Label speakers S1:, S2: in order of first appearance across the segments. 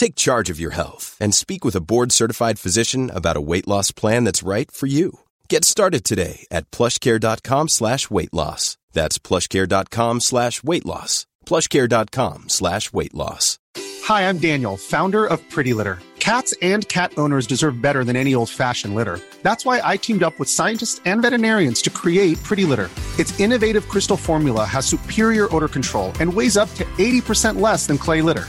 S1: Take charge of your health and speak with a board-certified physician about a weight loss plan that's right for you. Get started today at plushcare.com slash weight loss. That's plushcare.com slash weight loss. plushcare.com slash weight loss.
S2: Hi, I'm Daniel, founder of Pretty Litter. Cats and cat owners deserve better than any old-fashioned litter. That's why I teamed up with scientists and veterinarians to create Pretty Litter. Its innovative crystal formula has superior odor control and weighs up to 80% less than clay litter.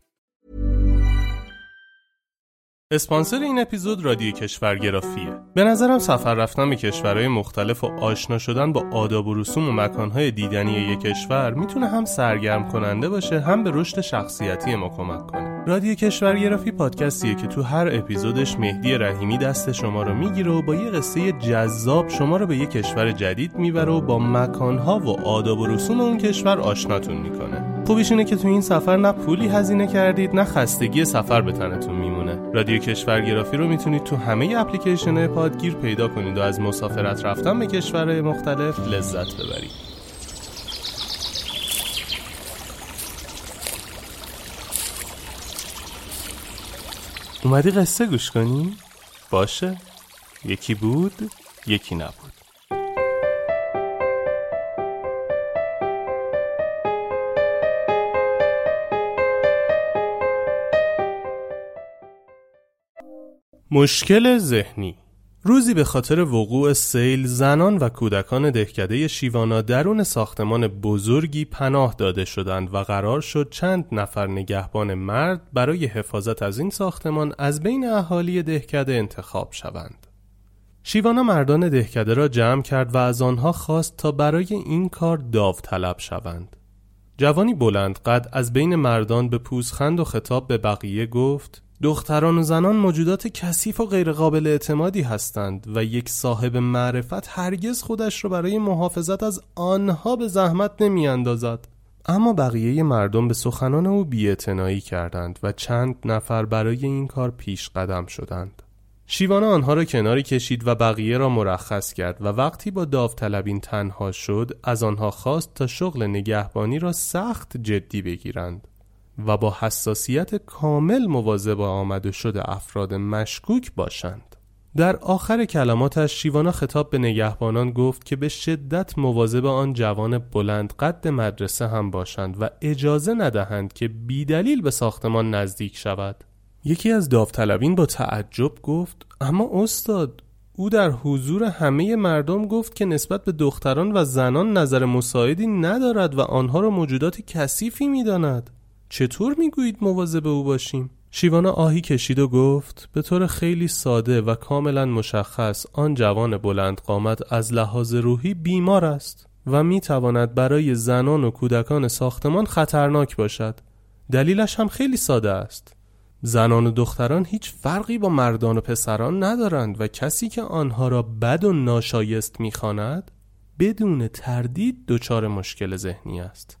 S3: اسپانسر این اپیزود رادیو کشورگرافیه. به نظرم سفر رفتن به کشورهای مختلف و آشنا شدن با آداب و رسوم و مکانهای دیدنی یک کشور می‌تونه هم سرگرم کننده باشه هم به رشد شخصیتی ما کمک کنه. رادیو کشورگرافی پادکستیه که تو هر اپیزودش مهدی رحیمی دست شما رو می‌گیره و با یه قصه جذاب شما رو به یه کشور جدید می‌بره و با مکانها و آداب و رسوم اون کشور آشناتون می‌کنه. خوبیش اینه که تو این سفر نه پولی هزینه کردید نه خستگی سفر به تنتون میمونه. رادیو کشورگرافی رو می‌تونید تو همه اپلیکیشن پادگیر پیدا کنید و از مسافرت رفتن به کشورهای مختلف لذت ببرید. اومدی قصه گوش کنی؟ باشه یکی بود یکی نبود مشکل ذهنی روزی به خاطر وقوع سیل زنان و کودکان دهکده شیوانا درون ساختمان بزرگی پناه داده شدند و قرار شد چند نفر نگهبان مرد برای حفاظت از این ساختمان از بین اهالی دهکده انتخاب شوند. شیوانا مردان دهکده را جمع کرد و از آنها خواست تا برای این کار داوطلب شوند. جوانی بلند قد از بین مردان به پوزخند و خطاب به بقیه گفت دختران و زنان موجودات کثیف و غیرقابل اعتمادی هستند و یک صاحب معرفت هرگز خودش را برای محافظت از آنها به زحمت نمی اندازد. اما بقیه مردم به سخنان او بیاعتنایی کردند و چند نفر برای این کار پیش قدم شدند. شیوانه آنها را کناری کشید و بقیه را مرخص کرد و وقتی با داوطلبین تنها شد از آنها خواست تا شغل نگهبانی را سخت جدی بگیرند. و با حساسیت کامل مواظب آمد و شده افراد مشکوک باشند. در آخر کلماتش شیوانا خطاب به نگهبانان گفت که به شدت مواظب آن جوان بلند قد مدرسه هم باشند و اجازه ندهند که بیدلیل به ساختمان نزدیک شود. یکی از داوطلبین با تعجب گفت اما استاد او در حضور همه مردم گفت که نسبت به دختران و زنان نظر مساعدی ندارد و آنها را موجودات کثیفی می‌داند. چطور می‌گویید مواظب او باشیم؟ شیوانا آهی کشید و گفت به طور خیلی ساده و کاملا مشخص آن جوان بلند قامت از لحاظ روحی بیمار است و می تواند برای زنان و کودکان ساختمان خطرناک باشد. دلیلش هم خیلی ساده است. زنان و دختران هیچ فرقی با مردان و پسران ندارند و کسی که آنها را بد و ناشایست می‌خواند بدون تردید دچار مشکل ذهنی است.